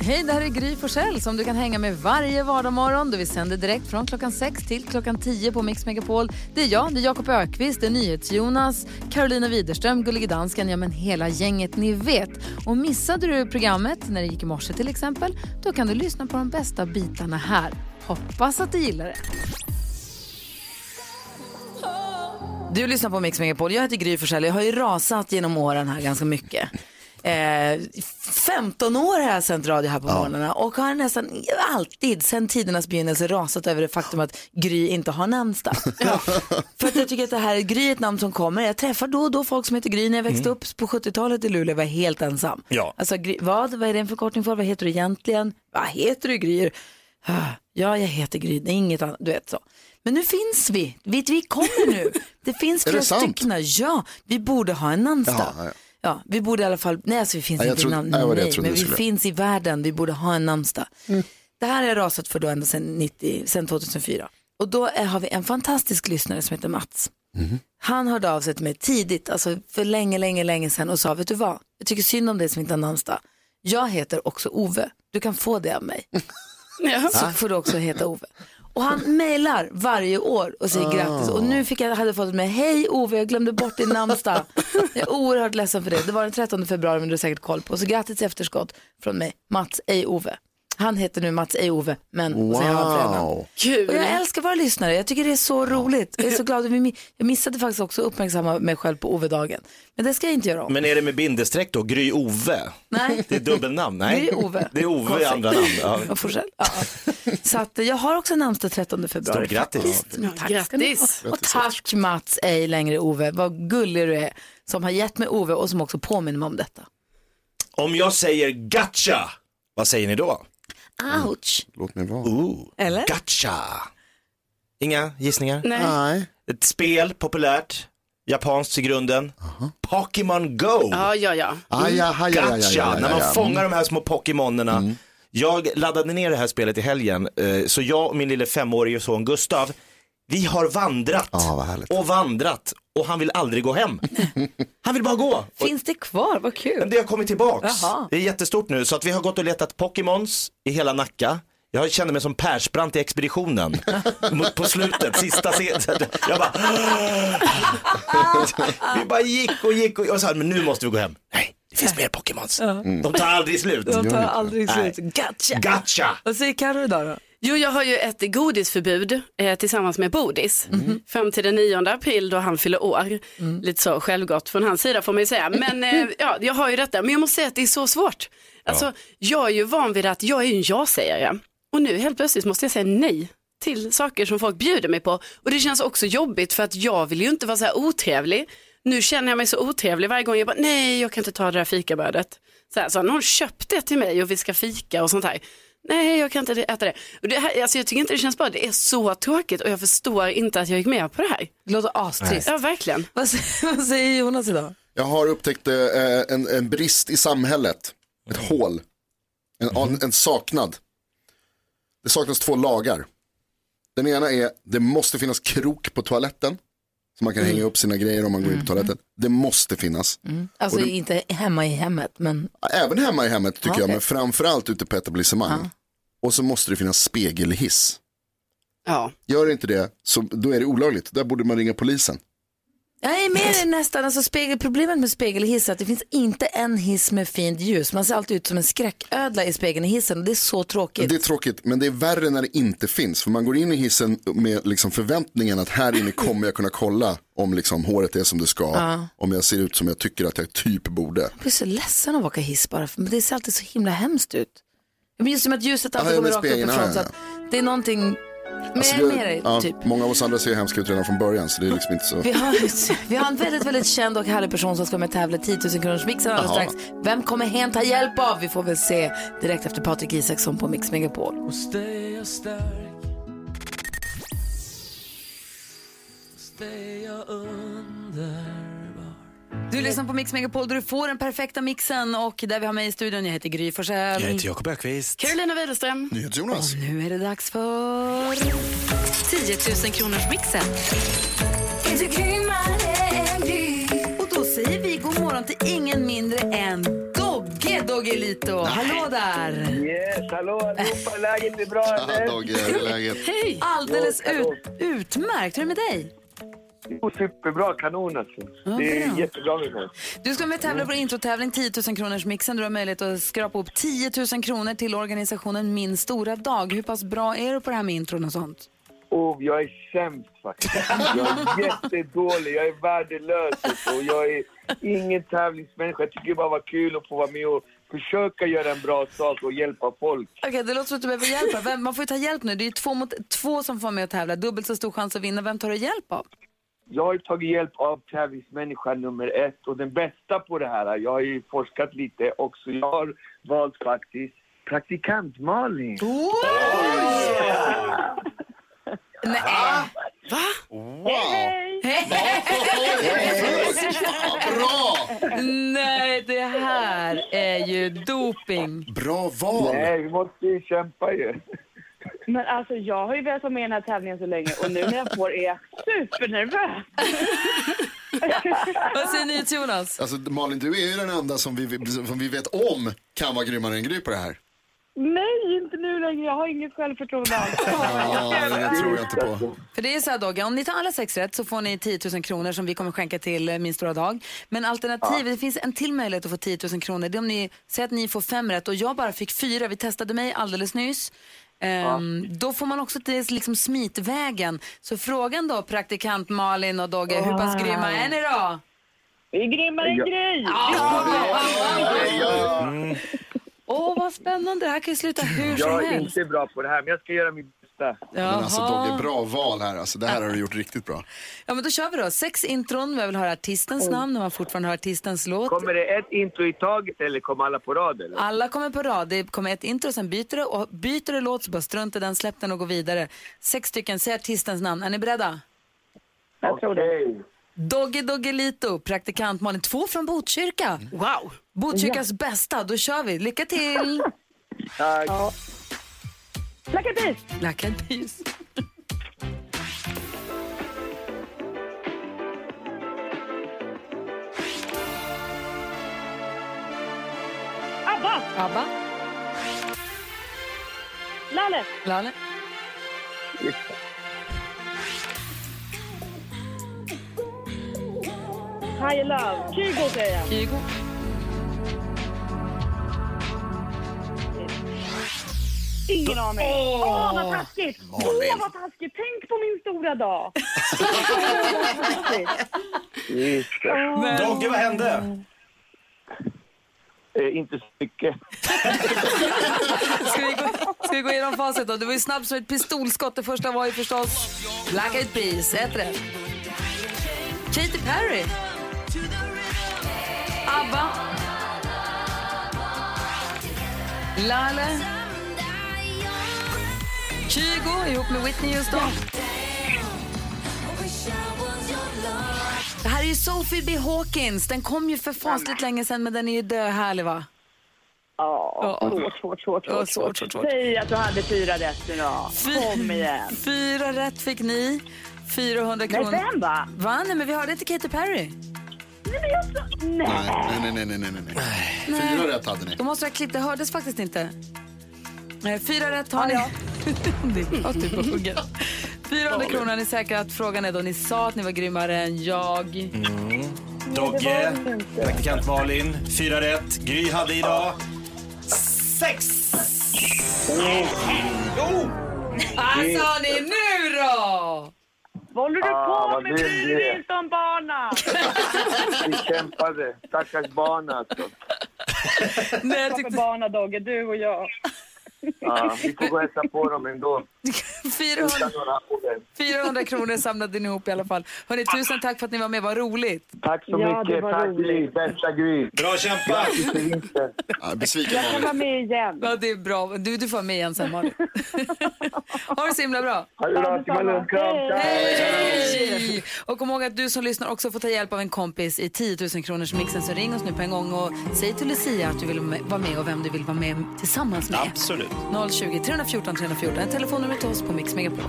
Hej, det här är Gry Forssell som du kan hänga med varje vardagsmorgon. Vi sänder direkt från klockan 6 till klockan 10 på Mix Megapol. Det är jag, det är Jakob Ökvist, det är NyhetsJonas, Carolina Widerström, Gullige Dansken, ja men hela gänget ni vet. Och missade du programmet när det gick i morse till exempel, då kan du lyssna på de bästa bitarna här. Hoppas att du gillar det. Du lyssnar på Mix Megapol. Jag heter Gry Forssell. Jag har ju rasat genom åren här ganska mycket. Eh, 15 år har jag sänt radio här på morgnarna och har nästan alltid sedan tidernas begynnelse rasat över det faktum att Gry inte har namnsdag. För att jag tycker att det här Gry är ett namn som kommer. Jag träffar då och då folk som heter Gry. När jag växte upp på 70-talet i Luleå var jag helt ensam. Ja. Alltså, Gry, vad? Vad är det en förkortning för? Vad heter du egentligen? Vad heter du Gry? Ah, Ja, jag heter Gry. Det är inget annat. Du vet så. Men nu finns vi. Vi, vi kommer nu. Det finns flera stycken. Ja, vi borde ha en namnsdag. Ja, ja. Ja, vi borde i alla fall, nej alltså vi finns Ja, jag inte trodde- i namn, nej, nej, men vi skulle. finns i världen, vi borde ha en namnsdag. Mm. Det här jag rasat för då ända sedan, 90, sedan 2004. Och då är, har vi en fantastisk lyssnare som heter Mats. Mhm. Han hörde av sig till mig tidigt, alltså för länge, länge, länge sedan och sa, vet du vad, jag tycker synd om dig som inte har namnsdag. Jag heter också Ove, du kan få det av mig. Så får du också heta Ove. Och han mejlar varje år och säger grattis. Och nu fick jag, hade jag fått med, hej Ove, jag glömde bort din namnsdag. Jag är oerhört ledsen för det. Det var den 13 februari, men du har säkert koll på. Så grattis i efterskott från mig, Mats, ej Ove. Han heter nu Mats, ej Ove, men så har han. Wow. Kul. Och jag älskar våra lyssnare, jag tycker det är så roligt. Jag är så glad. att vi mi- Jag missade faktiskt också att uppmärksamma mig själv på Ove-dagen. Men det ska jag inte göra om. Men är det med bindestreck då? Gry Ove? Nej. Det är dubbelnamn? Nej. Det är Ove. Det är Ove i andra namn. Ja. Jag får själv. Ja. Så att eh, jag har också namnsdag 13 februari. Stort grattis. Ja, Tack grattis. Och tack Mats, ej längre Ove. Vad gullig du är som har gett mig Ove och som också påminner mig om detta. Om jag säger gotcha, vad säger ni då? Ouch. Låt mig vara. Ooh, Eller? Gotcha. Inga gissningar? Nej. Nej. Ett spel, populärt, japanskt i grunden. Pokémon Go. Ja, ja, ja. Ah, ja, ja, ja, ja, ja, Gotcha, ja, ja, när man ja. fångar de här små Pokémonerna. Jag laddade ner det här spelet i helgen, eh, så jag och min lille femårige son Gustav, vi har vandrat härligt. och vandrat och han vill aldrig gå hem. Han vill bara gå. Och Finns det kvar? Vad men kul. det har kommit tillbaks. Jaha. Det är jättestort nu, så att vi har gått och letat Pokémons i hela Nacka. Jag kände mig som Persbrandt i expeditionen på slutet, sista scenen. Jag bara... vi bara gick och gick och jag sa, men nu måste vi gå hem. Nej, det finns mer Pokémons. De tar aldrig slut. De tar aldrig slut. Gotcha. Gotcha! Vad säger Carro idag då? Jo, jag har ju ett godisförbud eh, tillsammans med Bodis. Fram till den 9 april då han fyller år. Lite så självgott från hans sida får man ju säga. Men eh, ja, jag har ju detta. Men jag måste säga att det är så svårt. Alltså, jag är ju van vid att jag är en ja-sägare. Och nu helt plötsligt måste jag säga nej till saker som folk bjuder mig på. Och det känns också jobbigt för att jag vill ju inte vara så här otrevlig. Nu känner jag mig så otrevlig varje gång jag bara, nej jag kan inte ta det där fikabrödet. Så, här, så någon köpt det till mig och vi ska fika och sånt här. Nej, jag kan inte äta det. Och det här, alltså jag tycker inte det känns bra. Det är så tråkigt och jag förstår inte att jag gick med på det här. Det låter astrist. Ja, verkligen. Vad, säger, vad säger Jonas idag? Jag har upptäckt eh, en, en brist i samhället. Ett hål. En, en, en saknad. Det saknas två lagar. Den ena är, det måste finnas krok på toaletten. Så man kan hänga upp sina grejer om man går in på toaletten. Det måste finnas. Alltså Och det- inte hemma i hemmet, men Även hemma i hemmet tycker Ja, jag, men framförallt ute på etablissemang. Och så måste det finnas spegelhiss. Ja. Gör inte det, så då är det olagligt. Där borde man ringa polisen. Jag är med dig nästan. Alltså spegel, problemet med spegelhiss är att det finns inte en hiss med fint ljus. Man ser alltid ut som en skräcködla i spegeln i hissen det är så tråkigt. Det är tråkigt, men det är värre när det inte finns. För man går in i hissen med liksom förväntningen att här inne kommer jag kunna kolla om liksom håret är som det ska. Om jag ser ut som jag tycker att jag typ borde. Jag blir så ledsen av att åka hiss bara, för det ser alltid så himla hemskt ut. Ja, Men just som att ljuset alltid Ja, kommer rakt uppifrån. ja, Så ja, att det är någonting, men Alltså, jag är det- med dig, ja, typ. Många av oss andra ser hemska ut redan från början så det är liksom inte så. Vi har, vi har en väldigt, väldigt känd och härlig person som ska med tävla i 10 000 kronors mixen alldeles strax. Vem kommer hen ta hjälp av? Vi får väl se direkt efter Patrik Isaksson på Mix Megapol. Du lyssnar på Mix Megapol där du får den perfekta mixen och där vi har mig i studion. Jag heter Gry Forssell. Jag heter Jakob Ökvist. Carolina Widerström. Jonas. Nu är det dags för... 10 000 kronors mixen. Och då säger vi god morgon till ingen mindre än Dogge. Doggelito. Hallå där! Yes, hallå allihopa, läget är bra Ja, eller? Dogge, hur är läget? Hej! Alldeles ut, utmärkt. Hur är det med dig? Jo, superbra, kanon alltså. Det är bra. jättebra mig. Du ska med tävla på introtävling 10 000 kronors mixen. Du har möjlighet att skrapa upp 10 000 kronor till organisationen Min stora dag. Hur pass bra är du på det här med intron och sånt? Och jag är sämst faktiskt. Jag är jättedålig, jag är värdelös och jag är ingen tävlingsmänniska. Jag tycker det bara var kul att få vara med och försöka göra en bra sak och hjälpa folk. Okej, det låter som att du behöver hjälp. man får ju ta hjälp nu. Det är två mot två som får vara med och tävla. Dubbelt så stor chans att vinna. Vem tar du hjälp av? Jag har tagit hjälp av tävlingsmänniska nummer ett och den bästa på det här. Jag har ju forskat lite också. Jag har valt faktiskt praktikant Malin. Nej. Wow! Bra! Nej, det här är ju doping. Bra val! Nej, vi måste ju kämpa ju. Men alltså jag har ju velat vara med i den här tävlingen så länge och nu när jag får är jag supernervös. Vad säger ni till Jonas? Alltså Malin, du är ju den enda som vi, som vi vet om kan vara grymmare än Gry på det här. Nej, inte nu längre. Jag har inget självförtroende alls. Ja, det tror jag inte på. För det är så här Dogge, om ni tar alla sex rätt så får ni 10 000 kronor som vi kommer skänka till eh, Min stora dag. Men alternativet, det finns en till möjlighet att få 10 000 kronor. Det är om ni säger att ni får fem rätt och jag bara fick fyra. Vi testade mig alldeles nyss. Ehm, Då får man också till liksom smitvägen. Så frågan då, praktikant Malin och Dogge, hur pass grymma är ni då? Vi är grymmare än Gry. Åh, vad spännande. Det här kan ju sluta hur som Jag är helst. inte bra på det här, men jag ska göra mitt bästa. Men alltså Dogge, bra val här. Alltså, det här har du gjort riktigt bra. Ja, men då kör vi då. Sex intron. Jag vill höra artistens namn när man fortfarande hör artistens låt. Kommer det ett intro i taget eller kommer alla på rad? Eller? Alla kommer på rad. Det kommer ett intro, sen byter det. Och byter det låt så bara strunta i den, släpp den och gå vidare. Sex stycken. Säg artistens namn. Är ni beredda? Jag tror det. Doggy Doggelito, praktikant Malin. Två från Botkyrka. Wow. Botkyrkas bästa. Då kör vi. Lycka till! Tack. Black Eyed Peas. Black Eyed Peas. ABBA. ABBA. Lalle. Lalle. High Love. Kygo säger jag. Kygo. Ingen aning. Åh, vad taskigt! Åh, vad taskigt! Tänk på min stora dag. Just det. Dogge, vad hände? Eh, inte så mycket. Ska vi, gå, ska vi gå igenom facit då? Det var ju snabbt som ett pistolskott. Det första var ju förstås Black Eyed Peas. Ett rätt. Katy Perry. ABBA. Lale. Kygo ihop med Whitney Houston. Det här är ju Sophie B. Hawkins. Den kom ju för fasligt länge sedan men den är ju döhärlig va? Ja, Ja. svårt, svårt, svårt, Ja, svårt, svårt, svårt, svårt. Säg att du hade fyra rätt nu då. Kom igen. Fyra rätt fick ni. 400 Nej, kronor. fem va? Va? Nej, men vi hörde inte Katy Perry. Nej, men jag sa... Nej. Nej, nej, nej, nej, nej, nej. Fyra rätt hade ni. Då måste jag ha klippt, det hördes faktiskt inte. Fyra rätt har ni. det är bra att du är på hugget. 400 kronor har ni säkrat. Frågan är då, ni sa att ni var grymmare än jag. Dogge, praktikant Malin, fyra rätt. Gry hade idag sex. Oh! Vad sa ni nu då? Vad håller du Ah, på med? det Bry är. dig inte om barnen. Vi kämpade. Stackars barn alltså. Nej, jag tyckte barna, Dogge, du och jag. Ja, vi får gå och hälsa på dem ändå. 400, Utan några ord. 400 kronor samlade ni ihop i alla fall. Hörrni, tusen tack för att ni var med, vad roligt. Tack så Ja, mycket. Tack. Gry. Bästa Gry. Bra kämpat! Ja, besviken Jag kan vara med igen. Ja, det är bra. Du, du får med igen sen, Malin. ha det så himla bra. Ha det bra. Tack. Hej! Och kom ihåg att du som lyssnar också får ta hjälp av en kompis i 10 000 kronors mixen. Så ring oss nu på en gång och säg till Lucia att du vill vara med och vem du vill vara med tillsammans med. Absolut. 020 314 314 är telefonnumret till oss på Mix Megapol.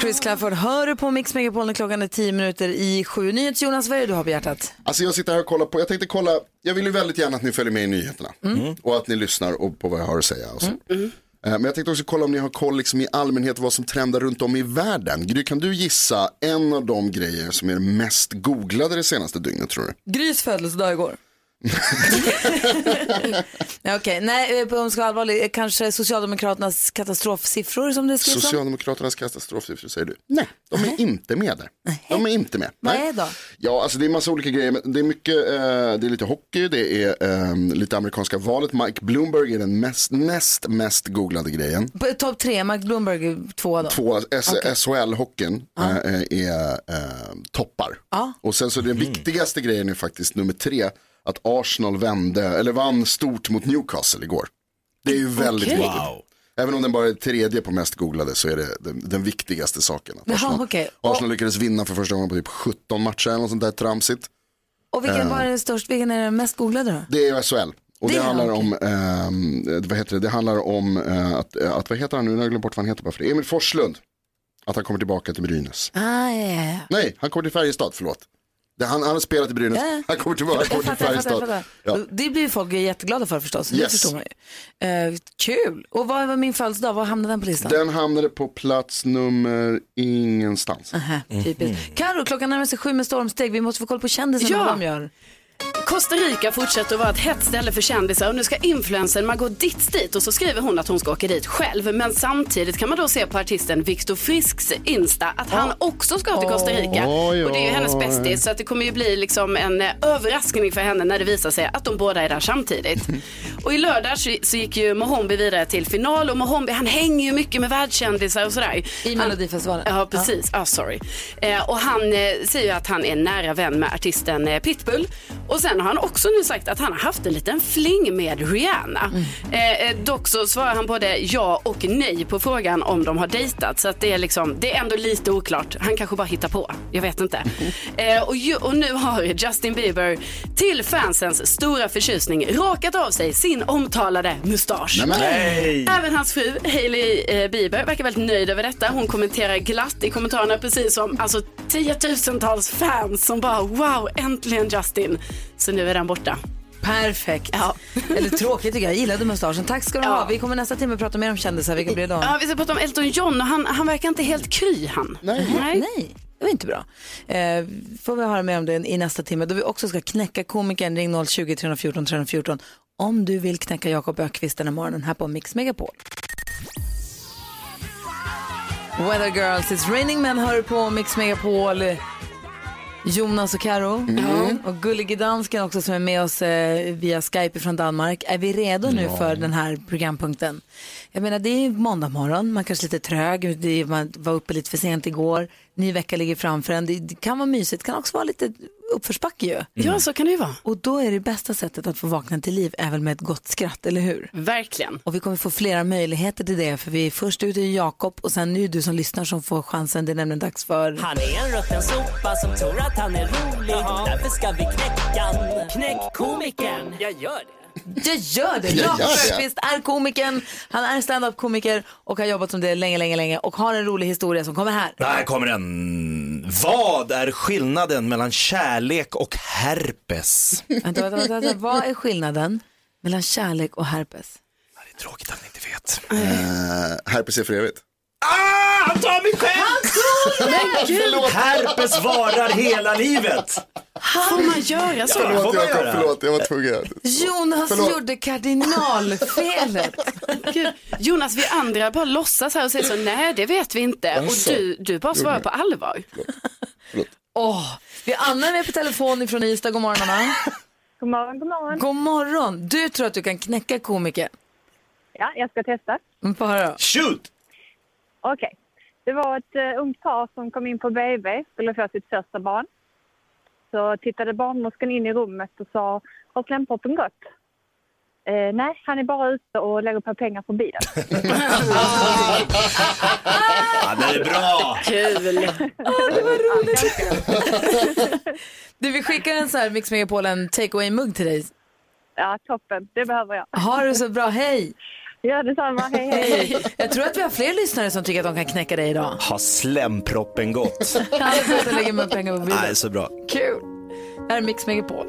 Chris Clafford hör du på Mix Megapol när klockan är tio minuter i sju. Nyhets Jonas, vad är det du har på hjärtat? Alltså jag sitter här och kollar på, jag tänkte kolla, jag vill ju väldigt gärna att ni följer med i nyheterna. Och att ni lyssnar och på vad jag har att säga. Och så. Eh, Men jag tänkte också kolla om ni har koll liksom i allmänhet vad som trendar runt om i världen. Gry, kan du gissa en av de grejer som är mest googlade det senaste dygnet tror du? Grys födelsedag igår. Okej, nej, eh, om jag ska vara allvarlig, eh, kanske Socialdemokraternas katastrofsiffror som det skrivs om? Socialdemokraternas katastrofsiffror säger du? Nej, de är inte med där. De är inte med. Vad är då? Ja, alltså det är massa olika grejer. Det är mycket, eh, det är lite hockey, det är eh, lite amerikanska valet. Mike Bloomberg är den mest, näst mest googlade grejen. På Topp tre, Mark Bloomberg är tvåa då. Två, S- SHL-hockeyn eh, är eh, toppar. Och sen så den viktigaste grejen är faktiskt nummer tre, att Arsenal vände, eller vann stort mot Newcastle igår. Det är ju väldigt Okej. viktigt. Även om den bara är tredje på mest googlade så är det den, den viktigaste saken. Att Arsenal, okej. Och- Arsenal lyckades vinna för första gången på typ 17 matcher eller något sånt där tramsigt. Och vilken var det störst, vilken är den mest googlade då? Det är SHL. Och det, Det handlar okej. om, ehm, vad heter det, det handlar om eh, att, att, vad heter han nu, nu har jag glömt bort vad han heter bara för det, Emil Forslund. Att han kommer tillbaka till Brynäs. Ah, ja. Nej, han kommer till Färjestad, förlåt. Det, han, han har spelat i Brynäs, Ja, han kommer tillbaka han kommer till Färjestad. fattar. Ja. Det blir folk jätteglada för förstås, det Yes. förstår man ju. Eh, kul! Och vad var min födelsedag, var hamnade den på listan? Den hamnade på plats nummer ingenstans. Aha, typiskt. Karo, klockan närmar sig sju med stormsteg, vi måste få koll på kändisarna Ja. vad de gör. Costa Rica fortsätter att vara ett hett ställe för kändisar och nu ska influencern Margot Ditz dit och så skriver hon att hon ska åka dit själv. Men samtidigt kan man då se på artisten Viktor Frisks Insta att han också ska till Costa Rica. Oj, Och det är ju hennes bästis så att det kommer ju bli liksom en eh, överraskning för henne när det visar sig att de båda är där samtidigt. och i lördags så- gick ju Mohombi vidare till final och Mohombi han hänger ju mycket med världskändisar och sådär. I Melodifestivalen. Ja, precis. Ah, sorry. Eh, och han eh, säger ju att han är nära vän med artisten eh, Pitbull. Och sen har han också nu sagt att han har haft en liten fling med Rihanna. Eh, eh, dock så svarar han både ja och nej på frågan om de har dejtat. Så att det är liksom, det är ändå lite oklart. Han kanske bara hittar på. Jag vet inte. Eh, och, ju, och nu har Justin Bieber till fansens stora förtjusning rakat av sig sin omtalade mustasch. Nej! Även hans fru Hailey eh, Bieber verkar väldigt nöjd över detta. Hon kommenterar glatt i kommentarerna precis som alltså, tiotusentals fans som bara wow, äntligen Justin. Så nu är den borta. Perfekt. Ja. Eller tråkigt tycker jag, jag gillade mustaschen. Tack ska du Ja. ha. Vi kommer nästa timme prata mer om kändisar, vilka blir det då? Ja, vi ska prata om Elton John och han, han verkar inte helt kry han. Nej. Nej, det var inte bra. Eh, får vi höra mer om det i nästa timme då vi också ska knäcka komikern. Ring 020-314 314 om du vill knäcka Jakob Ökvist den här morgonen här på Mix Megapol. Weather Girls, It's Raining Men hör på Mix Megapol. Jonas och Karo. Och Gullige Dansken också som är med oss eh, via Skype från Danmark. Är vi redo nu för den här programpunkten? Jag menar det är måndag morgon, man kanske är lite trög, är, man var uppe lite för sent igår, ny vecka ligger framför en. Det, det kan vara mysigt, det kan också vara lite uppförsbacke ju. Ja, så kan det ju vara. Och då är det bästa sättet att få vakna till liv är väl med ett gott skratt, eller hur? Verkligen. Och vi kommer få flera möjligheter till det för vi är först ut är Jakob och sen nu är du som lyssnar som får chansen. Det är nämligen dags för Han är en rutten sopa som tror att han är rolig. Därför ska vi knäcka. Knäck komikern. Jag gör det. Jag gör det! Jakob det. Öqvist är komikern, han är stand-up-komiker och har jobbat som det länge, länge, länge och har en rolig historia som kommer här. Där kommer den. Vad är skillnaden mellan kärlek och herpes? Vänta, vänta, vänta, vänta. Vad är skillnaden mellan kärlek och herpes? Det är tråkigt att ni inte vet. Eh, herpes är för evigt. Ah, han tar mig själv! Herpes varar hela livet. Får man göra så? Ja. Förlåt får man Jakob, göra. förlåt, jag var tvungen. Jonas Förlåt. gjorde kardinalfelet. Gud. Jonas, vi andra bara låtsas här och säger så, nej det vet vi inte. Och du, du bara svarar på allvar. Åh, vi har Anna med på telefon ifrån Ystad. God morgon Anna. God morgon, god morgon. God morgon. Du tror att du kan knäcka komiker. Ja, jag ska testa. Mm, Få höra. Shoot! Okej. Det var ett uh, ungt par som kom in på BB, skulle få sitt första barn. Så tittade barnmorskan in i rummet och sa, har slemproppen gått? Eh, nej, han är bara ute och lägger på pengar på bilen. Ja, det är bra. Kul. Du, vi skickar en så här Mix Megapol en take away-mugg till dig. Ja, toppen. Det behöver jag. Ha det så bra, hej! Ja, detsamma. Hej, hej. Jag tror att vi har fler lyssnare som tycker att de kan knäcka dig idag. Har slemproppen gått? Jag lägger med pengar på bilen. Nej, så bra. Kul. Det här är Mix Megapol.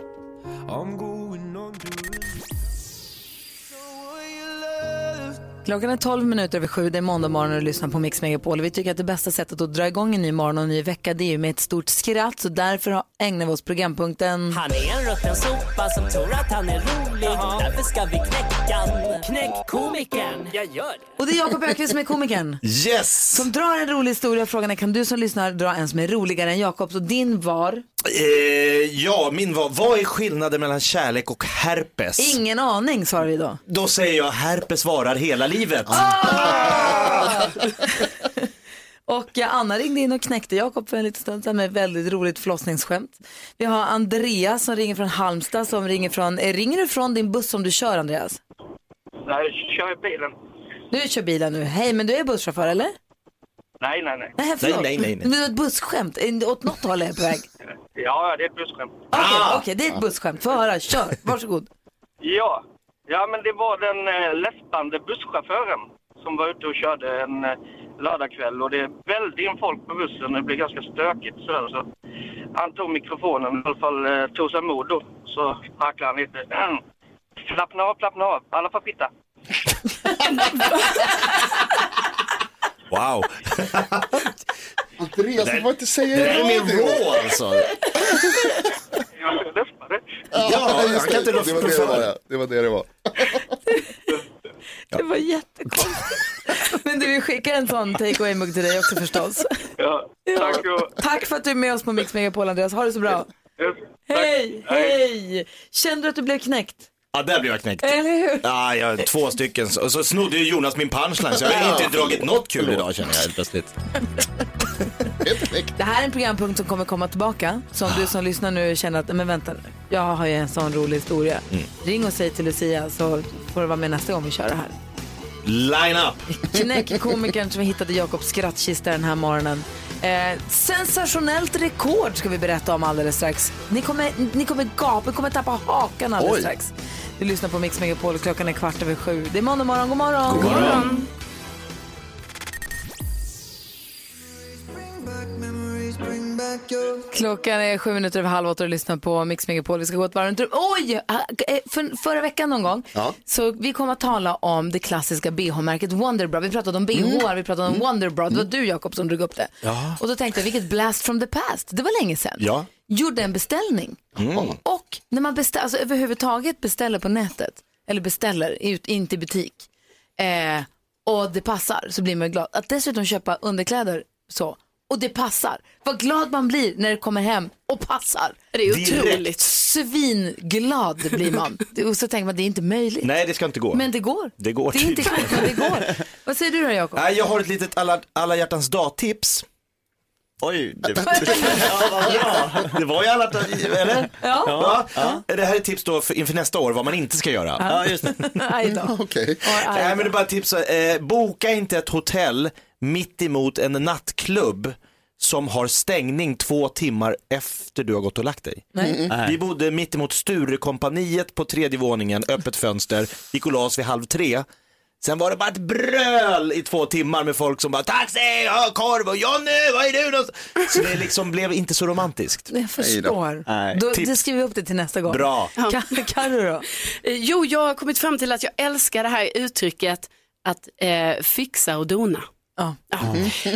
Klockan är 12 minuter över sju, det är måndag morgon och du lyssnar på Mix Megapol. Vi tycker att det bästa sättet att dra igång en ny morgon och en ny vecka det är ju med ett stort skratt. Så därför har- ägnar vi oss programpunkten Han är en rutten sopa som tror att han är rolig. Därför ska vi knäcka. Knäck komikern. Jag gör det. Och det är Jakob Öqvist som är komikern. Yes! Som drar en rolig historia. Frågan är kan du som lyssnar dra en som är roligare än Jakobs? Och din var? Eh, ja, min var, vad är skillnaden mellan kärlek och herpes? Ingen aning svarar vi då. Då säger jag herpes varar hela livet. Och eh, Anna ringde in och knäckte Jakob för en liten stund sedan med väldigt roligt förlossningsskämt. Vi har Andreas som ringer från Halmstad som ringer från, eh, ringer du från din buss som du kör Andreas? Nej, jag kör bilen. Du kör bilen nu. Hej, men du är busschaufför eller? Nej, nej, nej. Nej, förlåt. nej, nej, nej. Men det var ett busskämt. Åt något håll är jag på väg. Ja, det är ett busskämt. Okej, okej, det är ett busskämt. Få höra, kör. Varsågod. Ja. ja, men det var den eh, läspande busschauffören som var ute och körde en eh, lördagkväll och det är väldigt in folk på bussen. Det blir ganska stökigt sådär. Så han tog mikrofonen, i alla fall eh, tog sig mod då. Så harklade han lite. Slappna av, slappna av. Alla får sitta. Wow. Andreas, du får inte säga Det där är mer raw alltså. Jag läspade. Ja, just jag kan inte det, det var det det var. ja. Det var det det var. Det var jättekonstigt. Men du, vi skickar en sån take away-mugg till dig också förstås. Ja, tack och... Tack för att du är med oss på Mix Megapol Andreas. Ha det så bra. Hej, hej! Kände du att du blev knäckt? Ja, där blev jag knäckt. Eller hur? Ja, jag två stycken. Och så snodde ju Jonas min punchline så jag har inte dragit något kul idag känner jag helt plötsligt. Det här är en programpunkt som kommer komma tillbaka. Så om du som lyssnar nu känner att, men vänta nu, jag har ju en sån rolig historia. Ring och säg till Lucia så får du vara med nästa gång vi kör det här. Line up! Knäck komikern som vi hittade Jakobs skrattkista den här morgonen. Eh, sensationellt rekord ska vi berätta om alldeles strax. Ni kommer, ni kommer gapa, ni kommer tappa hakan alldeles Oj. strax. Du lyssnar på Mix Megapol klockan är kvart över sju. Det är måndag morgon, god morgon! God morgon. Klockan är sju minuter över halv åtta och lyssnar på Mix Megapol. Vi ska gå ett varv runt Oj! eh, För, förra veckan någon gång Ja. så vi kommer att tala om det klassiska bh-märket Wonderbra. Vi pratade om bh, vi pratade om Wonderbra. Det var du Jakob som drog upp det. Och då tänkte jag, vilket blast from the past. Det var länge sedan. Ja. Gjorde en beställning. Och när man beställer, alltså överhuvudtaget beställer på nätet, eller beställer ut, inte i butik, eh, och det passar så blir man glad. Att dessutom köpa underkläder så, och det passar. Vad glad man blir när det kommer hem och passar. Det är Direkt. otroligt. Svinglad blir man. Och så tänker man det är inte möjligt. Nej, det ska inte gå. Men det går. Det går Det är inte klart, men det går. Vad säger du då Jakob? Nej, jag har ett litet alla, alla hjärtans dag-tips. Oj, det, det var ju alla, eller? Ja. Ja. Det här är tips då för, inför nästa år vad man inte ska göra. Ja, just det. Okej. Nej men det är bara tips, eh, boka inte ett hotell mitt emot en nattklubb som har stängning två timmar efter du har gått och lagt dig. Nej. Vi bodde mitt emot Sturekompaniet på tredje våningen, öppet fönster, gick och la oss vid halv tre. Sen var det bara ett bröl i två timmar med folk som bara taxi, ja, korv och Jonny, vad är du någonstans? Så det liksom blev inte så romantiskt. Jag förstår. Nej. Då, Tips. det skriver vi upp det till nästa gång. Bra. Ka- Carro då? Eh, Jo, jag har kommit fram till att jag älskar det här uttrycket att eh, fixa och dona. Ja. Ja.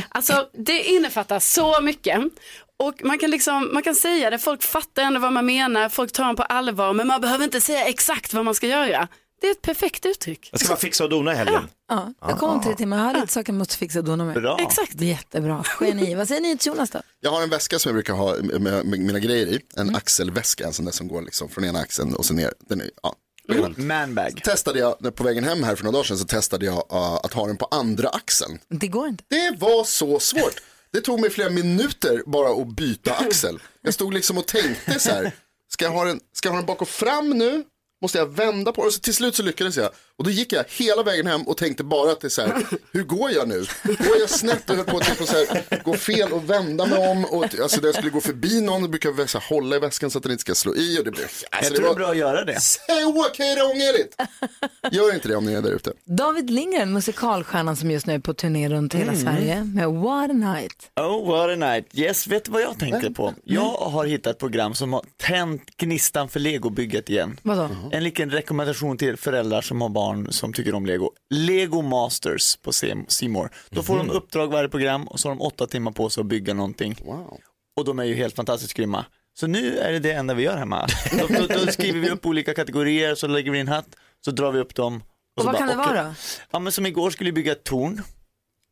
Alltså det innefattar så mycket. Och man kan, liksom, man kan säga det, folk fattar ändå vad man menar, folk tar en på allvar, men man behöver inte säga exakt vad man ska göra. Det är ett perfekt uttryck. Jag ska bara fixa och dona i helgen. Ja, jag kom om tre timmar. Jag har lite saker jag måste fixa och dona med. Bra. Exakt. Jättebra. Geni. Vad säger ni till Jonas då? Jag har en väska som jag brukar ha med, med mina grejer i. En axelväska, en sån där som går liksom från ena axeln och sen ner. Den är, ja. Manbag. Testade jag, när- på vägen hem här för några dagar sedan så testade jag uh, att ha den på andra axeln. Det går inte. Det var så svårt. Det tog mig flera minuter bara att byta axel. Jag stod liksom och tänkte så här, ska jag ha den, ska jag ha den bak och fram nu? Måste jag vända på den? Och så till slut så lyckades jag. Och då gick jag hela vägen hem och tänkte bara att det är så här, hur går jag nu? Går jag snett och höll på att typ, så här, gå fel och vända mig om? Och, alltså när jag skulle gå förbi någon, brukar jag så här, hålla i väskan så att den inte ska slå i. Och det blir, alltså, Jag tror det är bra att göra det. Så ångärigt! Gör inte det om ni är där ute. David Lindgren, musikalstjärnan som just nu är på turné runt hela Mm. Sverige med What a night. Oh, what a night. Yes, vet du vad jag tänkte på? Jag har hittat ett program som har tänt gnistan för legobygget igen. Vadå? En liten rekommendation till föräldrar som har barn som tycker om lego. Lego Masters på Simor. Då får de uppdrag varje program och så har de åtta timmar på sig att bygga någonting. Och de är ju helt fantastiskt grymma. Så nu är det det enda vi gör hemma. Då, då, då skriver vi upp olika kategorier, så lägger vi i en hatt, så drar vi upp dem. Och så vad kan det vara? Ja men som igår skulle vi bygga ett torn.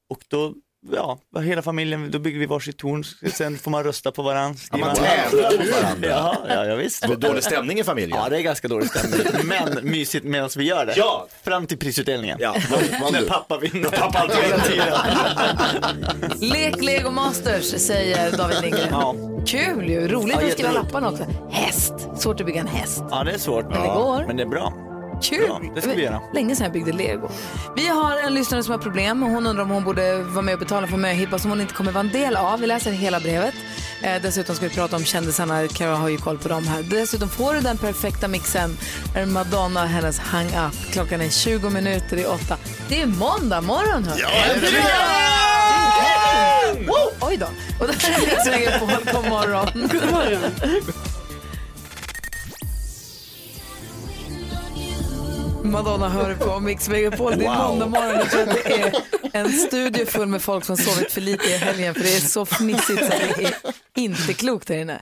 Och då, ja, hela familjen, då bygger vi varsitt torn. Sen får man rösta på varandra. Ja, man tävlar mot varandra. Ja, ja, ja visst. Det dålig stämning i familjen. Ja, det är ganska dålig stämning. Men mysigt medan vi gör det. Ja. Fram till prisutdelningen. Ja. När pappa vinner. Pappa alltid Lek Lego Masters säger David Lindgren. Ja. Kul ju, roligt Ja, att skriva lapparna också. Häst, svårt att bygga en häst. ja, det är svårt. Men det går. Men det är bra. Kul! Ja, det ska vi göra. Länge sedan jag byggde lego. Vi har en lyssnare som har problem och hon undrar om hon borde vara med och betala för möhippa som hon inte kommer vara en del av. Vi läser hela brevet. Eh, dessutom ska vi prata om kändisarna. Carro har ju koll på dem här. Dessutom får du den perfekta mixen. Är Madonna och hennes Hang Up. Klockan är 20 minuter i åtta. Det är måndag morgon hörni. Wow, Oj då. Och det här är Mix Megapol. God morgon. God morgon. Madonna hör på Mix Megapol. Det är Wow. måndag morgon. Jag tror att det är en studio full med folk som sovit för lite i helgen för det är så fnissigt så det är inte klokt där inne.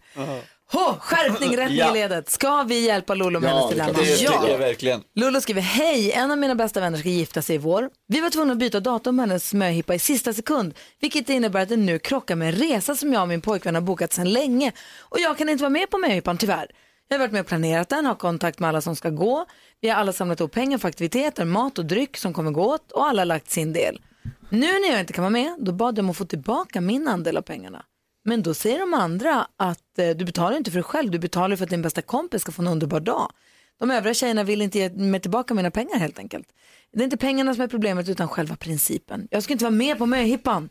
Hå, skärpning, rättning Ja. i ledet. Ska vi hjälpa Lollo med Ja, hennes det dilemma? Det tycker jag verkligen. Lollo skriver, hej, en av mina bästa vänner ska gifta sig i vår. Vi var tvungna att byta datum med hennes möhippa i sista sekund, vilket innebär att det nu krockar med en resa som jag och min pojkvän har bokat sedan länge. Och jag kan inte vara med på möhippan tyvärr. Jag har varit med och planerat den, har kontakt med alla som ska gå. Vi har alla samlat ihop pengar för aktiviteter, mat och dryck som kommer gå åt och alla har lagt sin del. Nu när jag inte kan vara med, då bad jag om att få tillbaka min andel av pengarna. Men då säger de andra att eh, du betalar inte för dig själv, du betalar för att din bästa kompis ska få en underbar dag. De övriga tjejerna vill inte ge mig tillbaka mina pengar helt enkelt. Det är inte pengarna som är problemet utan själva principen. Jag ska inte vara med på möhippan.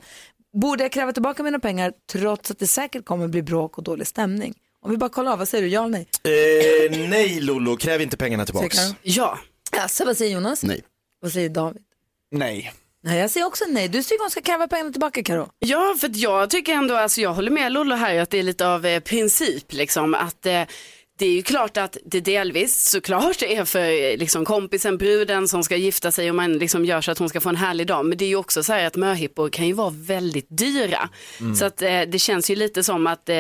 Borde jag kräva tillbaka mina pengar trots att det säkert kommer bli bråk och dålig stämning? Om vi bara kollar av, vad säger du? Ja eller nej? Eh, nej Lollo, kräv inte pengarna tillbaks. Ja. Alltså, vad säger Jonas? Nej. Vad säger David? Nej. Nej, jag säger också nej. Du tycker hon ska kräva pengarna tillbaka, Karo. Ja, för jag tycker ändå, alltså jag håller med Lollo här att det är lite av eh, princip liksom att eh, det är ju klart att det delvis såklart är för liksom, kompisen, bruden som ska gifta sig och man liksom gör så att hon ska få en härlig dag. Men det är ju också så här att möhippor kan ju vara väldigt dyra. Så att eh, det känns ju lite som att eh,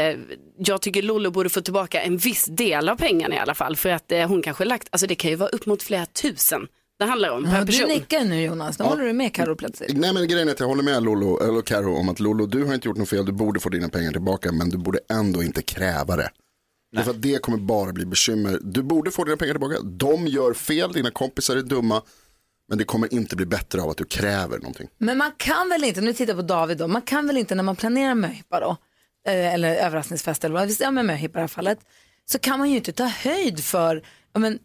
jag tycker Lollo borde få tillbaka en viss del av pengarna i alla fall. För att eh, hon kanske lagt, alltså det kan ju vara upp mot flera tusen det handlar om per Ja, du person. nickar nu Jonas. Nu håller du med Karo plötsligt. Nej men grejen är att jag håller med Lolo, eller Karo om att Lolo, du har inte gjort något fel, du borde få dina pengar tillbaka, men du borde ändå inte kräva det. Därför att det kommer bara bli bekymmer. Du borde få dina pengar tillbaka, de gör fel, dina kompisar är dumma, men det kommer inte bli bättre av att du kräver någonting. Men man kan väl inte, nu tittar jag på David då, man kan väl inte när man planerar möhippa då, eh, eller överraskningsfest eller vad, ja men möhippa i det här fallet, så kan man ju inte ta höjd för, ja men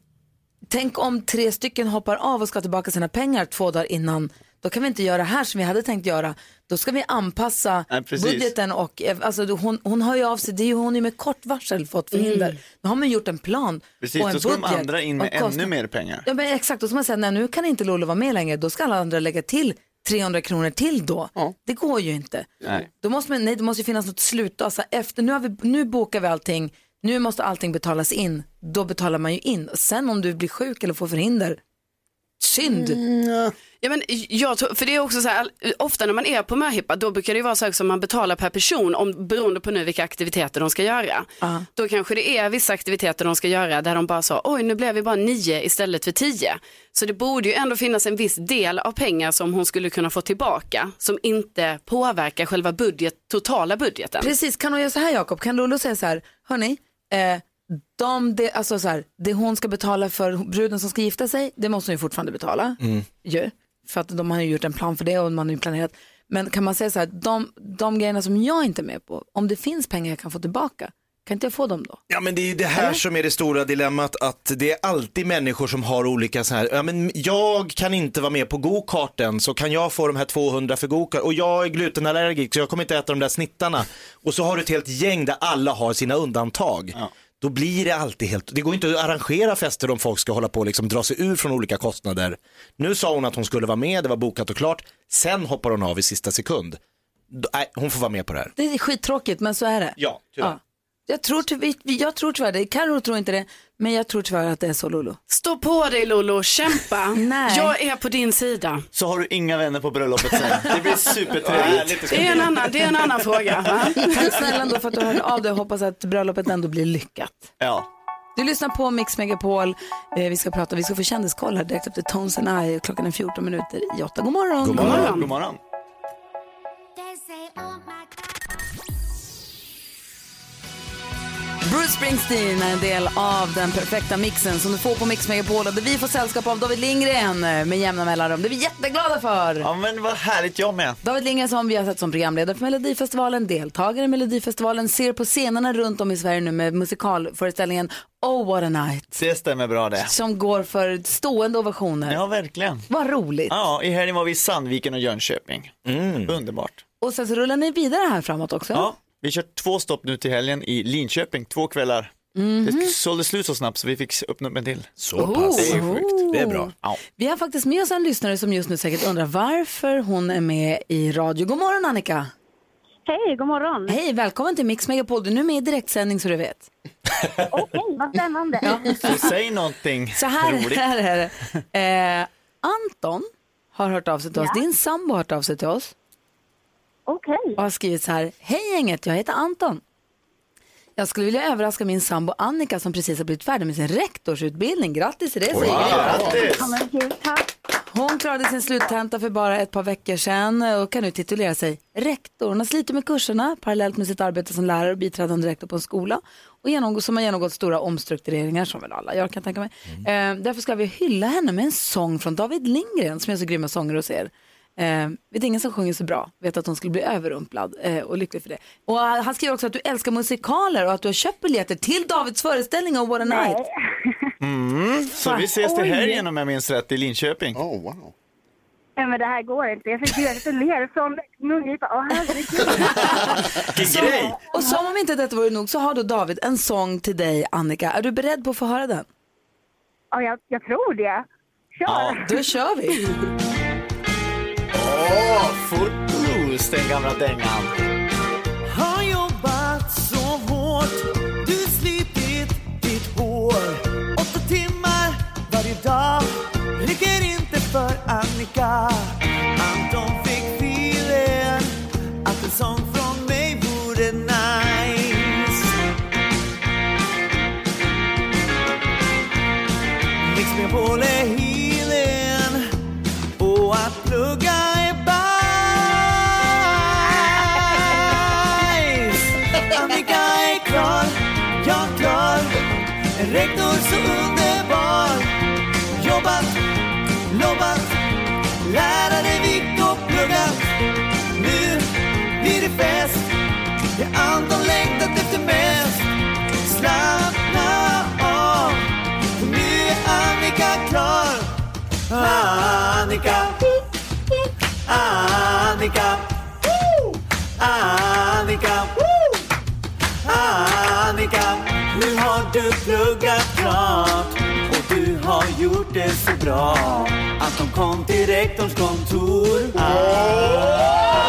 tänk om tre stycken hoppar av och ska ha tillbaka sina pengar två dagar innan, då kan vi inte göra det här som vi hade tänkt göra, då ska vi anpassa Nej, precis. budgeten och, eh, alltså hon, hon har ju av sig, det är ju hon är med kort varsel fått förhinder, då har man gjort en plan Precis, och en då ska de budget andra in med ännu mer pengar. Ja men exakt, då ska man säga nej nu kan inte Lollo vara med längre, då ska alla andra lägga till 300 kronor till då. Det går ju inte. Nej. Då måste man, nej det måste ju finnas något slut. Alltså efter, nu, har vi, nu bokar vi allting, nu måste allting betalas in, då betalar man ju in. Och sen om du blir sjuk eller får förhinder, synd. Ja, men jag tror, för det är också så här, ofta när man är på möhippa då brukar det vara så som man betalar per person om, beroende på nu vilka aktiviteter de ska göra. Då kanske det är vissa aktiviteter de ska göra där de bara sa oj nu blev vi bara nio istället för tio. Så det borde ju ändå finnas en viss del av pengar som hon skulle kunna få tillbaka som inte påverkar själva budget, totala budgeten. Precis, kan hon göra så här Jakob? Kan Lollo säga så här, hörni, eh, de, det, alltså så här, det hon ska betala för bruden som ska gifta sig, det måste hon ju fortfarande betala. Ju, för att de har ju gjort en plan för det och man har ju planerat. Men kan man säga så här, de, de grejerna som jag inte är med på, om det finns pengar jag kan få tillbaka, Kan inte jag få dem då? Ja men det är ju det här som är det stora dilemmat att det är alltid människor som har olika så här, ja men jag kan inte vara med på go-karten så kan jag få de här 200 för go-kart och jag är glutenallergiker så jag kommer inte äta de där snittarna. Och så har du ett helt gäng där alla har sina undantag. Då blir det alltid helt, det går inte att arrangera fester om folk ska hålla på och liksom dra sig ur från olika kostnader. Nu sa hon att hon skulle vara med, det var bokat och klart. Sen hoppar hon av i sista sekund. Då- Nej, hon får vara med på det här. Det är skittråkigt men så är det. Ja, tyvärr. Jag tror, ty- jag tror tyvärr det. Carro tror inte det, men jag tror tyvärr att det är så Lolo. Stå på dig Lolo, kämpa. Nej. Jag är på din sida. Så har du inga vänner på bröllopet sen. Det blir supertrevligt. Det är en annan, det är en annan fråga. Va? Tack snälla ändå för att du hörde av dig och hoppas att bröllopet ändå blir lyckat. Ja. Du lyssnar på Mix Megapol. Eh, vi ska prata, vi ska få kändiskoll här direkt efter Tones and I. Klockan är 14 minuter i 8. God morgon. God morgon. God morgon. Bruce Springsteen är en del av den perfekta mixen som du får på Mix Megapol. Och där vi får sällskap av David Lindgren med jämna mellanrum. Det är vi jätteglada för. Ja men vad härligt jag med. David Lindgren som vi har sett som programledare för Melodifestivalen, deltagare i Melodifestivalen, ser på scenerna runt om i Sverige nu med musikalföreställningen Oh what a night. Det stämmer bra det. Som går för stående ovationer. Ja verkligen. Vad roligt. Ja, i helgen var vi i Sandviken och Jönköping. Underbart. Och sen så rullar ni vidare här framåt också. Ja, vi kör två stopp nu till helgen i Linköping, två kvällar. Det sålde slut så snabbt så vi fick öppna upp en till. Så Oh. pass. Det är sjukt. Det är bra. Ja. Vi har faktiskt med oss en lyssnare som just nu säkert undrar varför hon är med i radio. God morgon Annika. Hej, god morgon. Hej, välkommen till Mix Megapol. Du är nu med i direktsändning så du vet. Okej, vad spännande. Så säg någonting Så här, roligt. här är det. Eh, Anton har hört av sig till oss. Din sambo har hört av sig till oss. Okej. och har skrivit så här. Hej gänget, jag heter Anton. Jag skulle vilja överraska min sambo Annika som precis har blivit färdig med sin rektorsutbildning. Grattis till det säger jag. Grattis! Hon klarade sin sluttenta för bara ett par veckor sedan och kan nu titulera sig rektor. Hon har slitit med kurserna parallellt med sitt arbete som lärare och biträdande rektor på en skola och genomgå, som har genomgått stora omstruktureringar som väl alla gör kan jag tänka mig. Eh, därför ska vi hylla henne med en sång från David Lindgren som är så grymma sånger hos er. Eh, vet ingen som sjunger så bra, vet att hon skulle bli överrumplad eh, och lycklig för det. Och eh, han skriver också att du älskar musikaler och att du har köpt biljetter till Davids föreställning om What a Night. Så vi ses till helgen om jag minns rätt i Linköping. Oh, wow. Nej, men det här går inte. Jag fick ju lite ler från mungipan. Åh, herregud. Grej! Och som om inte detta vore nog så har då David en sång till dig Annika. Är du beredd på att få höra den? Ja, jag, jag tror det. Kör. Ja, då kör vi. får blues, den gamla dängan. Har jobbat så hårt, du slitit ditt hår. Åtta timmar varje dag räcker inte för Annika. Så underbar. Jobbat, lobbat, lärare vitt och pluggat. Nu blir det fest. Det Anton längtat efter mest. Slappna av, för nu är Annika klar. Annika, Annika, Annika, Annika. Nu har du pluggat klart och du har gjort det så bra att de kom till rektorns kontor. Ah.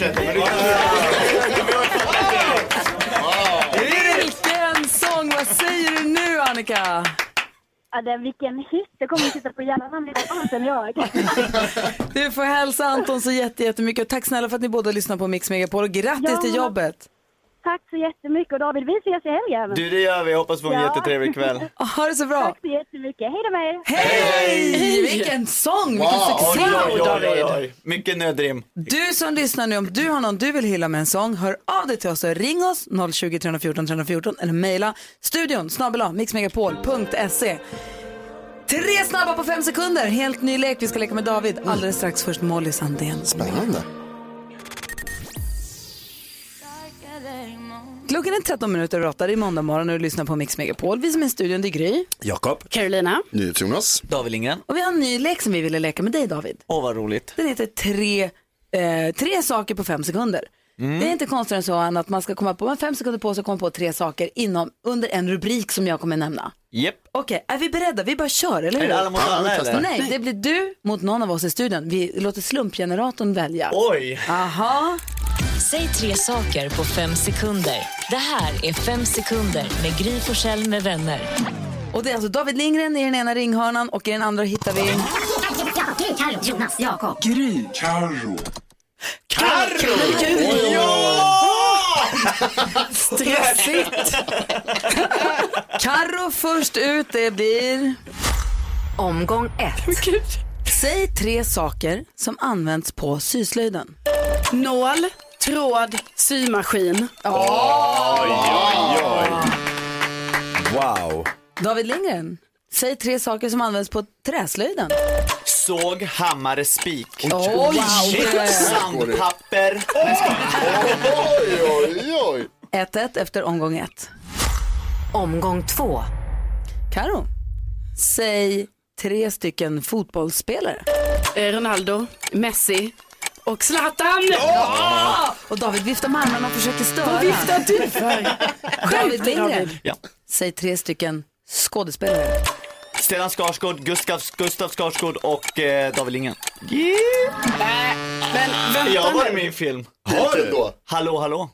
Nej, det fortsätter. Vilken sång! Vad säger du nu Annika? Ja, det, vilken hit. Det kommer att sitta på hjärnan lite annat än jag. Du får hälsa Anton så jätte- jättemycket och tack snälla för att ni båda lyssnar på Mix Megapol och grattis Ja. till jobbet. Tack så jättemycket och David, vi ses i helgen. Du, det gör vi. Hoppas få en Ja. jättetrevlig kväll. Ha det så bra. Tack så jättemycket. Hej då med er. Hej! Vilken sång, vilken Wow. succé Oj, oj, oj, David. oj, oj. Mycket nödrim. Du som lyssnar nu, om du har någon du vill hylla med en sång, hör av dig till oss och ring oss 020 314 314 eller mejla studion snabel mixmegapol.se. Tre snabba på fem sekunder, helt ny lek vi ska leka med David. Alldeles strax först Molly Sandén. Spännande. Klockan är 13 minuter över 8, det är måndag morgon och du lyssnar på Mix Megapol. Vi som är i studion, det är Gry. Jakob. Carolina. Jonas. David Lindgren. Och vi har en ny lek som vi ville leka med dig David. Åh, vad roligt. Den heter tre, eh, tre saker på fem sekunder. Mm. Det är inte konstigare än så än att man ska komma på, man har fem sekunder på sig att komma på tre saker inom, under en rubrik som jag kommer nämna. Japp. Okej, är vi beredda? Vi bara kör, eller hur? Är det alla mot alla, eller? Nej, det blir du mot någon av oss i studion. Vi låter slumpgeneratorn välja. Oj. Aha. Säg tre saker på fem sekunder. Det här är Fem sekunder med Gry Forssell med vänner. Och det är alltså David Lindgren i den ena ringhörnan och i den andra hittar vi... Carro, Jonas, Jakob. Gry. Carro! Stressigt. Karro först ut, det blir... Omgång ett. Säg tre saker som används på syslöjden. Nål, tråd, symaskin. Oj, oj, oj. Wow. David Lindgren, säg tre saker som används på träslöjden. Såg, hammare, spik. Oj, Shit, sandpapper. Oj, oj, oj. 1-1 efter omgång ett. Omgång två. Karo, säg tre stycken fotbollsspelare. Eh, Ronaldo, Messi och Zlatan. Och David viftar med armarna och försöker störa. Vad viftar du för? David Lindgren, Ja. säg tre stycken skådespelare. Stellan Skarsgård, Gustav, Gustav Skarsgård och eh, David Lindgren. Men vänta Jag nu. med i en film. Har du då? Hallå, hallå.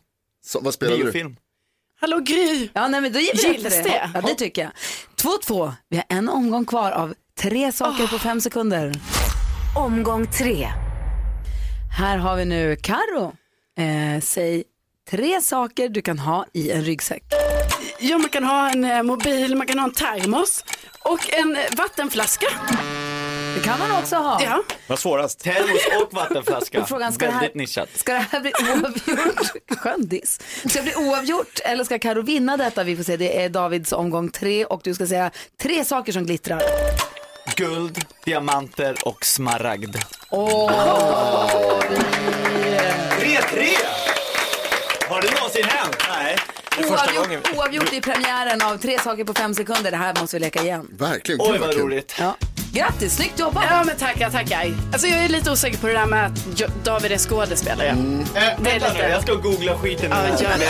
Så, vad spelar du? Biofilm. Hallå Gry. Ja, nej, men då ger vi Gills det. det? Ja, det tycker jag. 2-2. Vi har en omgång kvar av tre saker på fem sekunder. Omgång tre. Här har vi nu Karo. Eh, säg tre saker du kan ha i en ryggsäck. Ja, man kan ha en eh, mobil, man kan ha en termos och en eh, vattenflaska. Det kan man också ha. Ja. Vad svårast? Termos och vattenflaska. Och frågan, ska det här- Väldigt nischat. Ska det här bli oavgjort? Skön diss. Ska det bli oavgjort eller ska Karo vinna detta? Vi får se. Det är Davids omgång tre och du ska säga tre saker som glittrar. Guld, diamanter och smaragd. Åh, 3-3! Har det någonsin hänt? Nej. oavgjort, oavgjort i premiären av tre saker på fem sekunder. Det här måste vi leka igen. Verkligen. Oj vad roligt. Ja. Grattis, snyggt jobbat. Ja, men tackar, tackar. Alltså jag är lite osäker på det där med att Jo- David är skådespelare. Äh, Det är vänta lite- nu, jag ska googla skiten Ja, gör det.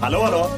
Hallå, hallå?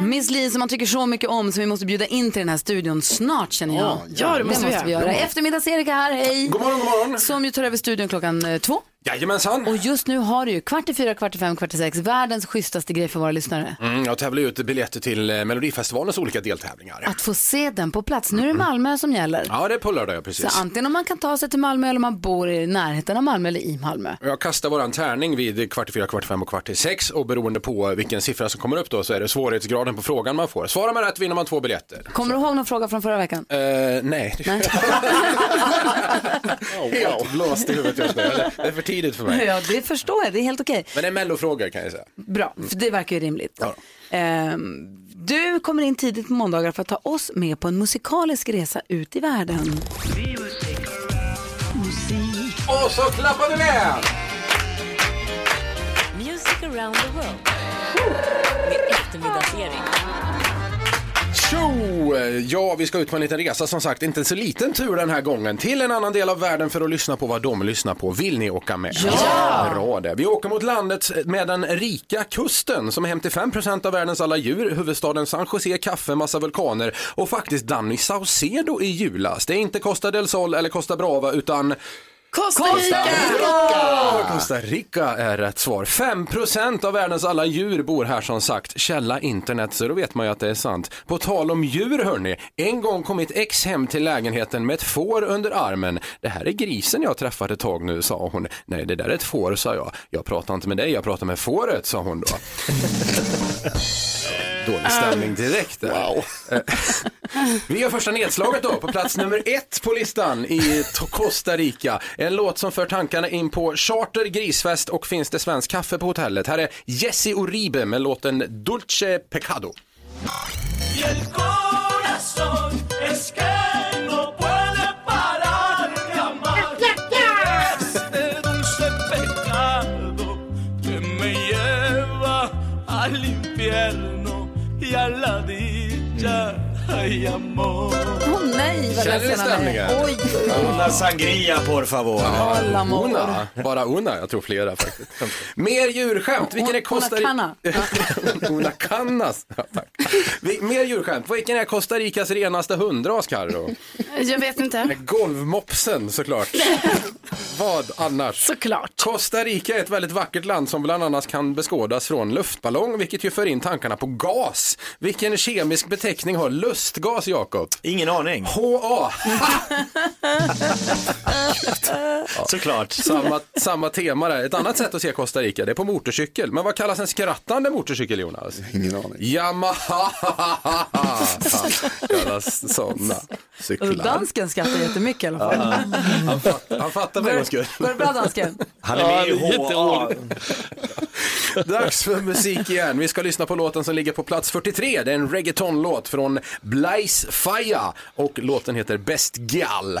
Miss Li som man tycker så mycket om som vi måste bjuda in till den här studion snart känner jag. Ja, det måste vi göra. göra. Eftermiddags-Erika här, hej. God morgon, god morgon. Som ju tar över studion klockan eh, två. Jajamensan. Och just nu har du ju kvart i fyra, kvart i fem, kvart i sex. Världens schysstaste grej för våra lyssnare. Mm, jag tävlar ut biljetter till eh, Melodifestivalens olika deltävlingar. Att få se den på plats. Nu är det Malmö som gäller. Ja, det är på lördag, ja, Så precis. antingen om man kan ta sig till Malmö eller om man bor i närheten av Malmö eller i Malmö. Jag kastar våran tärning vid kvart i fyra, kvart i fem och kvart i sex och beroende på vilken siffra som kommer upp då så är det svårighetsgraden på frågan man får. Svarar man rätt vinner man två biljetter. Kommer du ihåg någon fråga från förra veckan? Eh, nej. Helt blåst i huvudet just nu. Tidigt för mig. Ja, det förstår jag. Det är helt okej. Men det är mellofrågor kan jag säga. Bra, för det verkar ju rimligt. Ja. Ehm, du kommer in tidigt på måndagar för att ta oss med på en musikalisk resa ut i världen. Och så klappar vi med! Music around the world. Med eftermiddagsserie. Tjo! Ja, vi ska ut på en liten resa som sagt, inte så liten tur den här gången till en annan del av världen för att lyssna på vad de lyssnar på. Vill ni åka med? Ja! Bra det. Vi åker mot landet med den rika kusten som är hem till 5% av världens alla djur, huvudstaden San Jose, kaffe, massa vulkaner och faktiskt Danny Saucedo i julas. Det är inte Costa del Sol eller Costa Brava utan Costa Rica! Costa Rica är rätt svar. 5% av världens alla djur bor här som sagt. Källa internet, så då vet man ju att det är sant. På tal om djur hörni, en gång kom mitt ex hem till lägenheten med ett får under armen. Det här är grisen jag träffat ett tag nu, sa hon. Nej, det där är ett får, sa jag. Jag pratar inte med dig, jag pratar med fåret, sa hon då. Dålig stämning direkt där. Wow. Vi gör första nedslaget då på plats nummer ett på listan i Costa Rica. En låt som för tankarna in på charter, grisfest och finns det svensk kaffe på hotellet. Här är Jesse Uribe med låten Dulce Pecado. La dicha. Ay, amor. Nej, vad Känner du ledsen han stämningen? är. Oj. Una sangria por favor. Amor. Una, bara una, jag tror flera faktiskt. Mer djurskämt, vilken är Costa Una Rica? Una canas. Ja, tack. Mer djurskämt, vilken är Costa Ricas renaste hundras Carro? Jag vet inte. Golvmopsen såklart. Vad annars? Såklart. Costa Rica är ett väldigt vackert land som bland annat kan beskådas från luftballong, vilket ju för in tankarna på gas. Vilken kemisk beteckning har lustgas, Jakob? Ingen aning. thing. Oh. HA. Såklart. Samma, samma tema där. Ett annat sätt att se Costa Rica, det är på motorcykel. Men vad kallas en skrattande motorcykel, Jonas? Ingen aning. Yamaha kallas sådana cyklar. dansken skrattar jättemycket i alla fall. Han, fatt, han fattar för en skull. Går det bra dansken? Han är med i HA. Dags för musik igen. Vi ska lyssna på låten som ligger på plats 43. Det är en reggaetonlåt från Blaise Faya och låten heter Best Gal.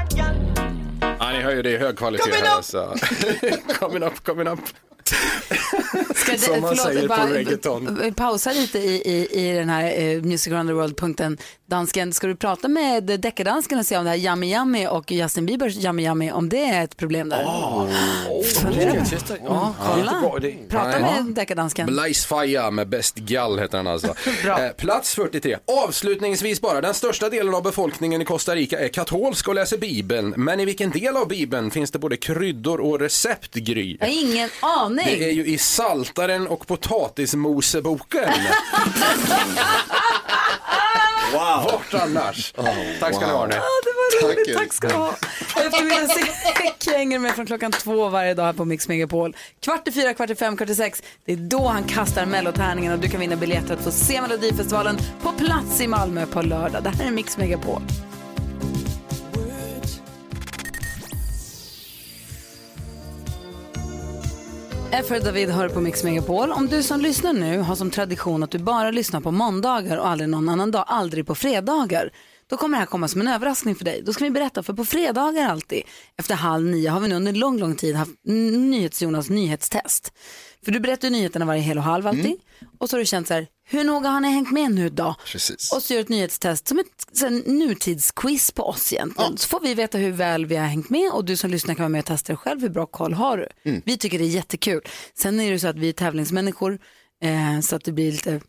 Ni hör ju det i hög kvalitet Coming här. up. Så. coming up, coming up. Ska det, Som man säger på reggaeton. Pausa lite i, i, i den här eh, Music around the world-punkten. Dansken, ska du prata med deckardansken och se om det här Yummy Yummy och Justin Biebers Yummy Yummy, om det är ett problem där? Fundera på det. Ja, Kolla, prata med deckardansken. Blaise Faya med Best Gal heter han alltså. Eh, plats 43. Avslutningsvis bara, den största delen av befolkningen i Costa Rica är katolsk och läser Bibeln. Men i vilken del av Bibeln finns det både kryddor och recept, Gry? Jag har ingen aning. Det är ju i Saltaren och Potatismoseboken. Wow. Vart annars? Tack ska ni ha. Hörni. Ja, det var roligt. Tack, Tack ska du ha. Eftermiddagen hänger med från klockan två varje dag här på Mix Megapol. Kvart i fyra, kvart i fem, kvart i sex. Det är då han kastar mellotärningen och du kan vinna biljetter att få se Melodifestivalen på plats i Malmö på lördag. Det här är Mix Megapol. Effer David hör på Mix Megapol. Om du som lyssnar nu har som tradition att du bara lyssnar på måndagar och aldrig någon annan dag, aldrig på fredagar, då kommer det här komma som en överraskning för dig. Då ska vi berätta, för på fredagar alltid, efter halv nio, har vi nu under lång, lång tid haft NyhetsJonas nyhetstest. För du berättar ju nyheterna varje hel och halv alltid. Och så har du känt så här, hur noga har ni hängt med nu då? Precis. Och så gör du ett nyhetstest som ett så här, nutidsquiz på oss egentligen. Så får vi veta hur väl vi har hängt med och du som lyssnar kan vara med och testa dig själv. Hur bra koll har du? Vi tycker det är jättekul. Sen är det så att vi är tävlingsmänniskor eh, så att det blir lite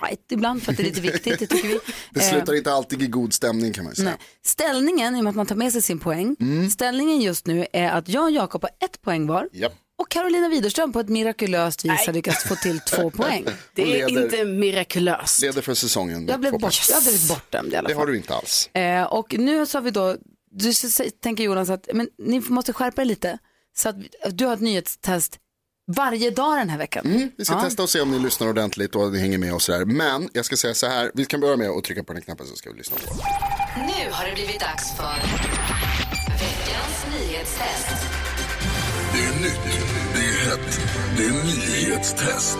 fight ibland för att det är lite viktigt, det tycker vi. Det Eh, slutar inte alltid i god stämning kan man säga. Nej. Ställningen, i och med att man tar med sig sin poäng, ställningen just nu är att jag och Jakob har ett poäng var Japp. och Carolina Widerström på ett mirakulöst vis har lyckats få till två poäng. Det är leder- inte mirakulöst. Leder för säsongen. Jag blev, bort, jag blivit bortdömd i alla Det fall. har du inte alls. Eh, och nu så har vi då, du tänker Jonas att men, ni måste skärpa er lite så att du har ett nyhetstest varje dag den här veckan. Mm, vi ska Ja. testa och se om ni lyssnar ordentligt och ni hänger med och sådär. Men jag ska säga så här, vi kan börja med att trycka på den knappen så ska vi lyssna på. Nu har det blivit dags för veckans nyhetstest. Det är nytt, det är hett, det är nyhetstest.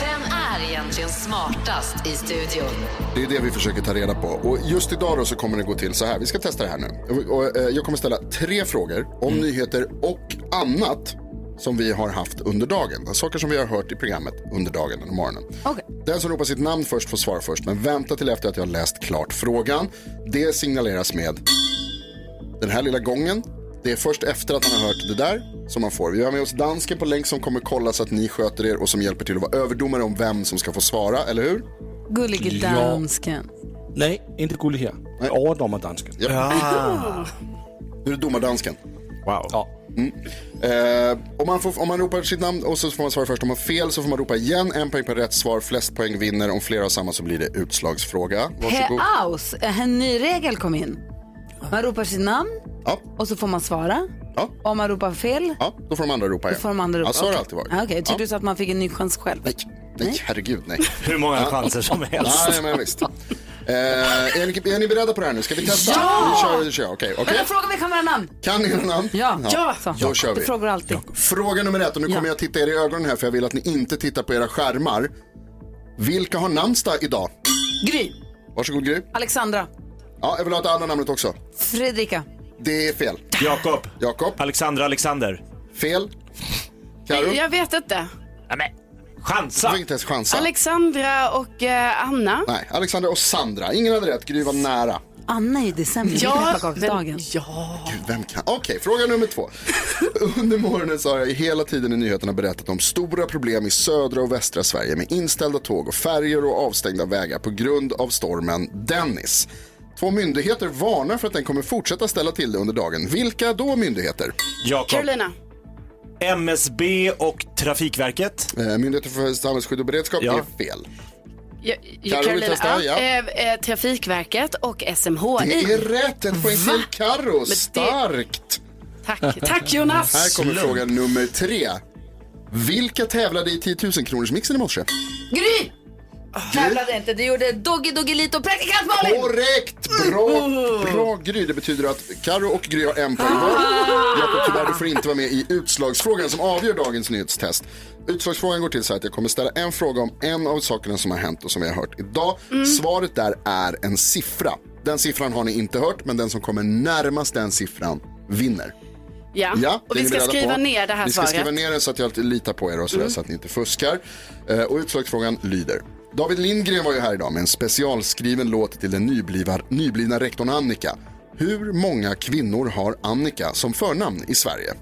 Vem är egentligen smartast i studion? Det är det vi försöker ta reda på. Och just idag då så kommer det gå till så här. Vi ska testa det här nu. Och, eh, jag kommer ställa tre frågor om nyheter och annat som vi har haft under dagen. Saker som vi har hört i programmet under dagen eller morgonen. Okej. Den som ropar sitt namn först får svara först, men vänta till efter att jag har läst klart frågan. Det signaleras med den här lilla gången. Det är först efter att man har hört det där som man får. Vi har med oss dansken på länk som kommer kolla så att ni sköter er och som hjälper till att vara överdomare om vem som ska få svara, eller hur? Gullige Ja. dansken. Nej, inte gullig här. Jag är överdommardansken. Ja. Nu är det domardansken. Wow. Ja. Mm. Eh, om, man får, om man ropar sitt namn och så får man svara först. Om man har fel så får man ropa igen. En poäng per rätt svar. Flest poäng vinner. Om flera har samma så blir det utslagsfråga. Varsågod. Heaus, en ny regel kom in. Man ropar sitt namn Ja. och så får man svara. Ja. Om man ropar fel, Ja, då får de andra ropa då igen. får de andra ropa. Ja, så har det alltid varit. Ah, Okej, tyckte Ja. du så att man fick en ny chans själv? Nej, nej, herregud nej. Hur många chanser som helst. Nej, men visst. Eh, är, ni, är ni beredda på det här nu? Ska vi testa? Ja! Vi kör, vi kör. Okej, okej. Eller fråga om vi kan våra namn. Kan ni era namn? Ja. Ja. Så. Då kör Du vi. frågar alltid. Fråga nummer ett, och nu kommer jag titta er i ögonen här för jag vill att ni inte tittar på era skärmar. Vilka har namnsdag idag? Gry, Varsågod Gry. Alexandra, Ja, jag vill ha det andra namnet också. Fredrika, Det är fel. Jakob. Jakob. Alexandra Alexander. Fel. Karo. Jag vet inte. Chansa. Du fick inte ens chansa. Alexandra och eh, Anna. Nej, Alexandra och Sandra. Ingen hade rätt. Gry var nära. Anna är i december. Ja, Ja, pepparkaksdagen. Ja. Gud, vem kan? Okej, fråga nummer två. Under morgonen så har jag hela tiden i nyheterna berättat om stora problem i södra och västra Sverige med inställda tåg och färger och avstängda vägar på grund av stormen Dennis. Två myndigheter varnar för att den kommer fortsätta ställa till det under dagen. Vilka då myndigheter? Jakob. Carolina. MSB och Trafikverket. Eh, Myndigheten för samhällsskydd och beredskap Ja. är fel. Ja, Karo vill testa, ja. eh, eh, Trafikverket och SMHI. Det är rätt, ett poäng till Carro. det- Starkt! Tack, tack Jonas. Här kommer fråga nummer tre. Vilka tävlade i 10 000 kronors mixen i morse? Gry! Tävlade inte, du gjorde Doggy Doggelito och praktikant Malin! Korrekt! Bra, bra Gry. Det betyder att Karo och Gry har en poäng var. Jakob, tyvärr du får inte vara med i utslagsfrågan som avgör dagens nyhetstest. Utslagsfrågan går till så här att jag kommer ställa en fråga om en av sakerna som har hänt och som vi har hört idag. Svaret där är en siffra. Den siffran har ni inte hört, men den som kommer närmast den siffran vinner. Ja, Ja, och det vi ska skriva på. ner det här Vi ska svaret. skriva ner det så att jag litar på er och sådär, så att ni inte fuskar. Eh, och utslagsfrågan lyder. David Lindgren var ju här idag med en specialskriven låt till den nyblivna, nyblivna rektorn Annika. Hur många kvinnor har Annika som förnamn i Sverige?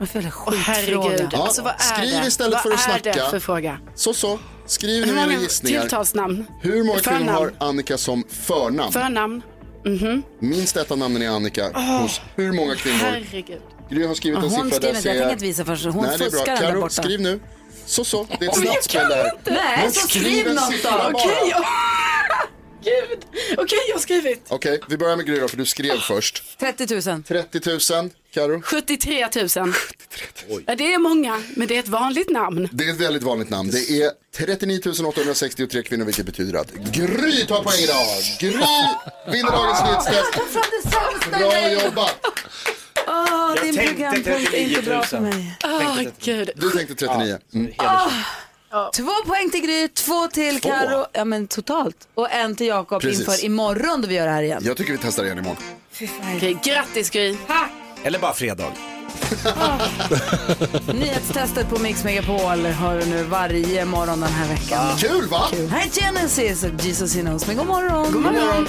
Åh, herregud? Ja, alltså vad är skriv det? istället vad för att är snacka. det för fråga? Så så, skriv nu era gissningar. tilltalsnamn? Hur många kvinnor Förnamn. har Annika som förnamn? Förnamn? Mhm. Minst ett av namnen är Annika Åh, hos hur många kvinnor? Herregud. Gry har skrivit en hon siffra skriver där inte, jag tänker inte visa först. Hon Nej, fuskar den där borta. skriv nu. Så, så. Det är ett Oj, jag snabbt spel kan där. inte. Nej, Men så skriv en något då. bara. Okej, jag... Gud. Okej, jag har skrivit. Okej, vi börjar med Gry då, för du skrev först. 30 000. 30 000, Karo. 73 000. Ja, det är många, men det är ett vanligt namn. Det är ett väldigt vanligt namn. Det är 39 863 kvinnor, vilket betyder att Gry tar poäng idag. Gry vinner dagens nyhetstest. Från det sämsta Bra jobbat. Jag din programpunkt är inte bra för mig. Åh, gud. Du tänkte 39. Mm. Två poäng till Gry, två till Två? Karo. Ja men totalt. Och en till Jakob inför imorgon då vi gör det här igen. Jag tycker vi testar igen imorgon. Okej, grattis Gry. Eller bara fredag. Nyhetstestet på Mix Megapol har du nu varje morgon den här veckan. Kul va? Kul. Här är Genesis och Jesus He knows me. God morgon. God morgon.